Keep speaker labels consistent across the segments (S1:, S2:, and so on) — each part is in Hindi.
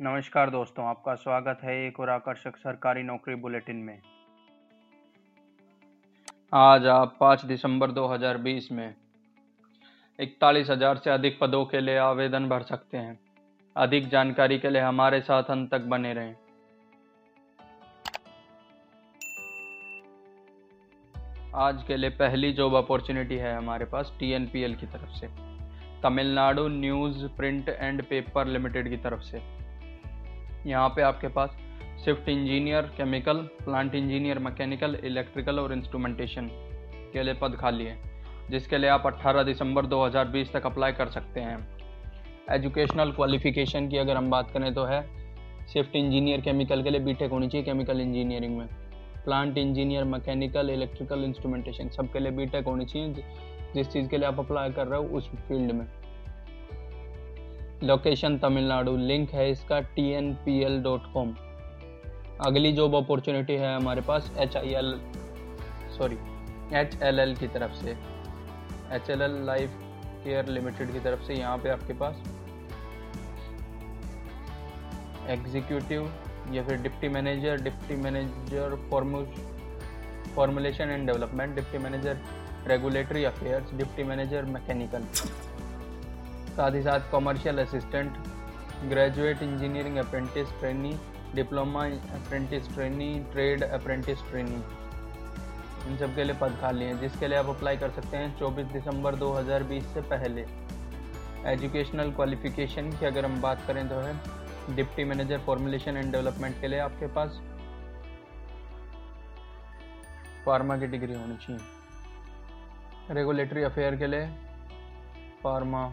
S1: नमस्कार दोस्तों, आपका स्वागत है एक और आकर्षक सरकारी नौकरी बुलेटिन में। आज आप 5 दिसंबर 2020 में इकतालीस हज़ार से अधिक पदों के लिए आवेदन भर सकते हैं। अधिक जानकारी के लिए हमारे साथ अंत तक बने रहें। आज के लिए पहली जॉब अपॉर्चुनिटी है हमारे पास टीएनपीएल की तरफ़ से। Tamil Nadu news print and paper limited की तरफ़ से। यहाँ पे आपके पास swift engineer chemical plant engineer mechanical electrical और इंस्ट्रूमेंटेशन के लिए पद खाली है, जिसके लिए आप 18 दिसंबर 2020 तक अप्लाई कर सकते हैं। एजुकेशनल क्वालिफिकेशन की अगर हम बात करें तो है स्विफ्ट इंजीनियर केमिकल के लिए बीटेक होनी चाहिए केमिकल इंजीनियरिंग में। Plant engineer mechanical electrical instrumentation सबके लिए बीटेक होनी चाहिए, जिस चीज़ के लिए आप अप्लाई कर रहे हो उस फ़ील्ड में। लोकेशन तमिलनाडु लिंक है इसका T N P L dot com अगली जॉब अपॉर्चुनिटी है हमारे पास H I L sorry H L L की तरफ़ से. H L L life care limited की तरफ़ से यहाँ पे आपके पास. एग्जीक्यूटिव या फिर deputy manager deputy manager formulation and development deputy manager regulatory affairs deputy manager mechanical साथ ही साथ commercial assistant graduate engineering apprentice trainee diploma apprentice trainee trade apprentice trainee इन सब के लिए पद खाली हैं, जिसके लिए आप अप्लाई कर सकते हैं 24 दिसंबर 2020 से पहले। एजुकेशनल क्वालिफिकेशन की अगर हम बात करें तो है, deputy manager formulation and development के लिए आपके पास फार्मा की डिग्री होनी चाहिए। रेगुलेटरी अफेयर के लिए pharma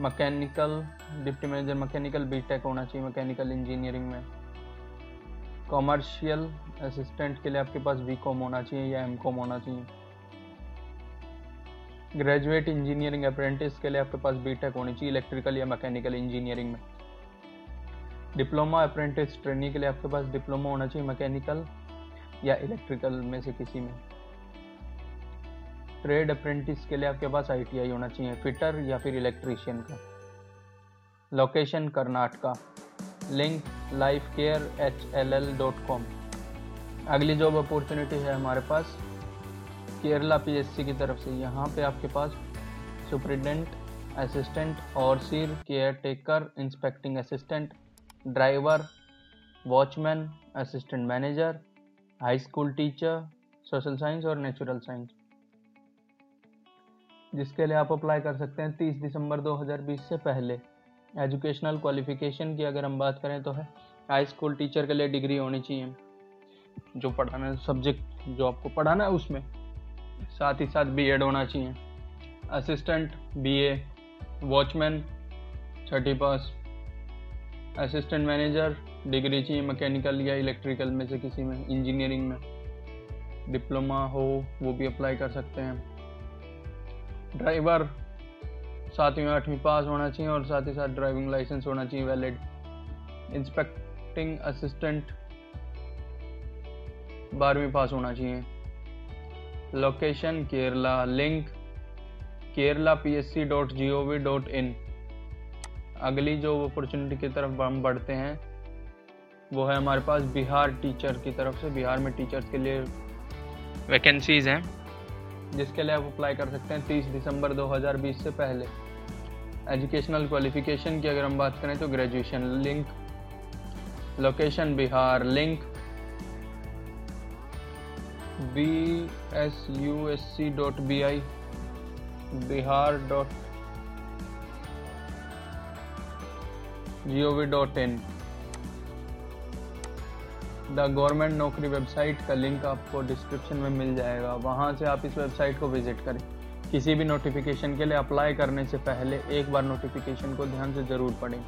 S1: mechanical deputy manager mechanical B Tech होना चाहिए मैकेनिकल इंजीनियरिंग में। कॉमर्शियल असिस्टेंट के लिए आपके पास बी कॉम होना चाहिए या एम कॉम होना चाहिए। ग्रेजुएट इंजीनियरिंग अप्रेंटिस के लिए आपके पास बीटेक होनी चाहिए इलेक्ट्रिकल या मैकेनिकल इंजीनियरिंग में। डिप्लोमा अप्रेंटिस ट्रेनिंग के लिए आपके पास डिप्लोमा होना चाहिए मैकेनिकल या इलेक्ट्रिकल में से किसी में। ट्रेड अप्रेंटिस के लिए आपके पास आईटीआई होना चाहिए फिटर या फिर इलेक्ट्रीशियन का। Location Karnataka. Link life care H L L dot com अगली जॉब अपॉर्चुनिटी है हमारे पास। केरला पीएससी की तरफ़ से। यहाँ पे आपके पास सुप्रिटेंडेंट असिस्टेंट और सीर caretaker inspecting assistant driver watchman assistant manager high school teacher social science और नेचुरल साइंस जिसके लिए आप अप्लाई कर सकते हैं 30 दिसंबर 2020 से पहले। एजुकेशनल क्वालिफिकेशन की अगर हम बात करें तो है। हाई स्कूल टीचर के लिए डिग्री होनी चाहिए। जो पढ़ाना है सब्जेक्ट जो आपको पढ़ाना है उसमें साथ ही साथ बी एड होना चाहिए। असिस्टेंट ए वॉचमैन छठी पास असिस्टेंट मैनेजर डिग्री चाहिए मैकेनिकल या इलेक्ट्रिकल में से किसी में इंजीनियरिंग में। डिप्लोमा हो, वो भी अप्लाई कर सकते हैं। ड्राइवर सातवीं आठवीं पास होना चाहिए और साथ ही साथ ड्राइविंग लाइसेंस होना चाहिए वैलिड इंस्पेक्टिंग असिस्टेंट बारहवीं पास होना चाहिए। Location Kerala link Kerala P S C dot G O V dot in अगली जो अपॉर्चुनिटी की तरफ़ हम बढ़ते हैं, वो है हमारे पास बिहार टीचर की तरफ़ से। बिहार में टीचर्स के लिए वैकेंसीज हैं। जिसके लिए आप अप्लाई कर सकते हैं 30 दिसंबर 2020 से पहले। एजुकेशनल क्वालिफिकेशन की अगर हम बात करें तो graduation link location Bihar link B S U S C dot B I Bihar dot G O V dot in the government नौकरी वेबसाइट का लिंक आपको डिस्क्रिप्शन में मिल जाएगा। वहाँ से आप इस वेबसाइट को विज़िट करें। किसी भी नोटिफिकेशन के लिए अप्लाई करने से पहले एक बार नोटिफिकेशन को ध्यान से ज़रूर पढ़ें।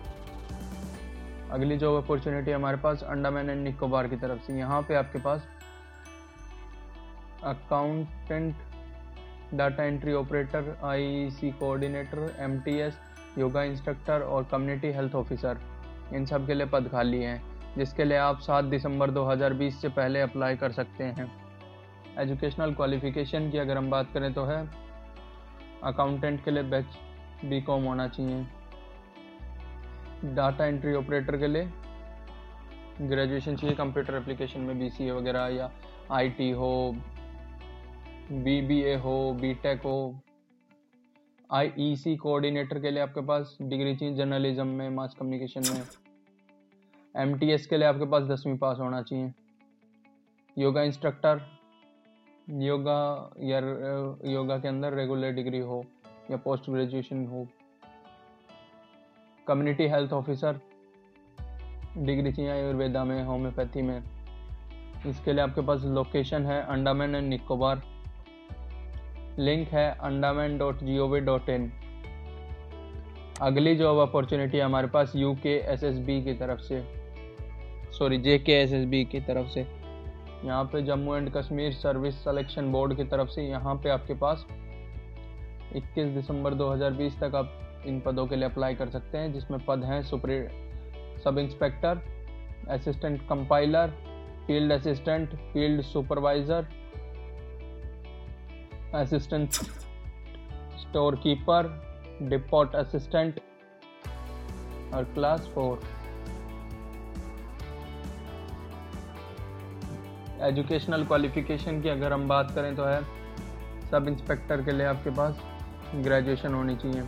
S1: अगली जॉब अपॉर्चुनिटी हमारे पास अंडमान एंड निकोबार की तरफ़ से। यहाँ पे आपके पास accountant data entry operator IC coordinator MTS yoga instructor और कम्युनिटी हेल्थ ऑफिसर इन सब के लिए पद खाली हैं। जिसके लिए आप 7 दिसंबर 2020 से पहले अप्लाई कर सकते हैं। एजुकेशनल क्वालिफिकेशन की अगर हम बात करें तो है अकाउंटेंट के लिए बैच बी कॉम होना चाहिए। डाटा एंट्री ऑपरेटर के लिए ग्रेजुएशन चाहिए कंप्यूटर एप्लीकेशन में बीसीए वगैरह या आईटी हो बीबीए हो बी हो। आई ई कोऑर्डिनेटर के लिए आपके पास डिग्री चाहिए जर्नलिज्म में मास कम्युनिकेशन में। एमटीएस के लिए आपके पास दसवीं पास होना चाहिए। योगा इंस्ट्रक्टर योगा या, योगा के अंदर रेगुलर डिग्री हो या पोस्ट ग्रेजुएशन हो। कम्युनिटी हेल्थ ऑफिसर डिग्री चाहिए आयुर्वेदा में होम्योपैथी में। इसके लिए आपके पास लोकेशन है अंडामान एंड निकोबार लिंक है Andaman dot G O V dot in अगली जॉब अपॉर्चुनिटी हमारे पास U K S S B की तरफ़ से। Sorry J K S S B की तरफ़ से। यहाँ पे Jammu and Kashmir service selection board की तरफ़ से यहाँ पे आपके पास 21 दिसंबर 2020 तक आप इन पदों के लिए अप्लाई कर सकते हैं, जिसमें पद हैं सुप्री sub inspector assistant compiler field assistant field supervisor assistant store keeper depot assistant और क्लास फोर एजुकेशनल क्वालिफिकेशन की अगर हम बात करें तो है, सब इंस्पेक्टर के लिए आपके पास ग्रेजुएशन होनी चाहिए।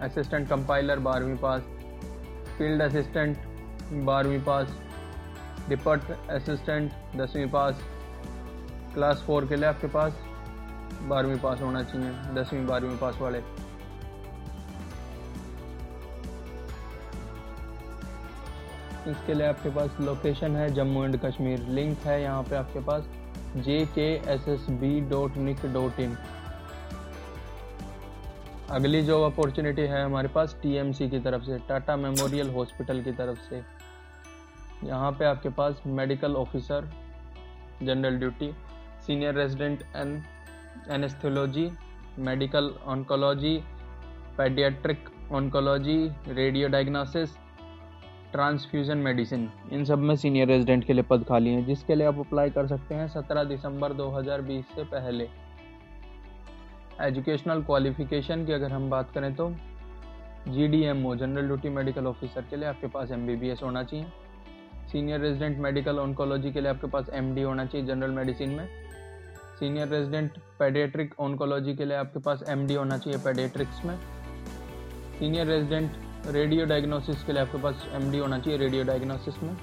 S1: असिस्टेंट कंपाइलर बारहवीं पास, फ़ील्ड असिस्टेंट बारहवीं पास, डिपर्ट असिस्टेंट दसवीं पास, क्लास फोर के लिए आपके पास बारहवीं पास होना चाहिए, दसवीं बारहवीं पास वाले। इसके लिए आपके पास लोकेशन है, जम्मू एंड कश्मीर। लिंक है यहाँ पे आपके पास J K S S B dot NIC dot in अगली जो अपॉर्चुनिटी है हमारे पास टीएमसी की तरफ़ से टाटा मेमोरियल हॉस्पिटल की तरफ़ से। यहाँ पे आपके पास medical officer general duty senior resident N anaesthesiology medical oncology paediatric oncology radio diagnosis transfusion medicine. इन सब में सीनियर रेजिडेंट के लिए पद खाली हैं, जिसके लिए आप अप्लाई कर सकते हैं 17 दिसंबर 2020 से पहले। एजुकेशनल क्वालिफिकेशन की अगर हम बात करें तो G D M O general duty medical officer के लिए आपके पास एम बी बी एस होना चाहिए। सीनियर रेजिडेंट मेडिकल ऑनकोलॉजी के लिए आपके पास एम डी होना चाहिए जनरल मेडिसिन में। सीनियर रेजिडेंट पेडियाट्रिक ऑनकोलॉजी के लिए आपके पास एम डी होना चाहिए पेडियाट्रिक्स में। सीनियर रेजिडेंट रेडियो डायग्नोसिस के लिए आपके पास एम डी होना चाहिए, रेडियो डायग्नोसिस में।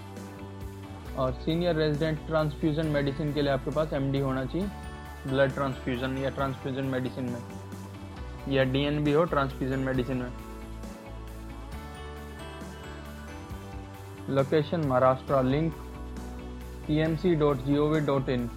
S1: और सीनियर रेजिडेंट ट्रांसफ्यूजन मेडिसिन के लिए आपके पास एम डी होना चाहिए, ब्लड ट्रांसफ्यूजन या ट्रांसफ्यूजन मेडिसिन में। या डीएनबी हो, ट्रांसफ्यूजन मेडिसिन में। Location Maharashtra link T M C dot G O V dot in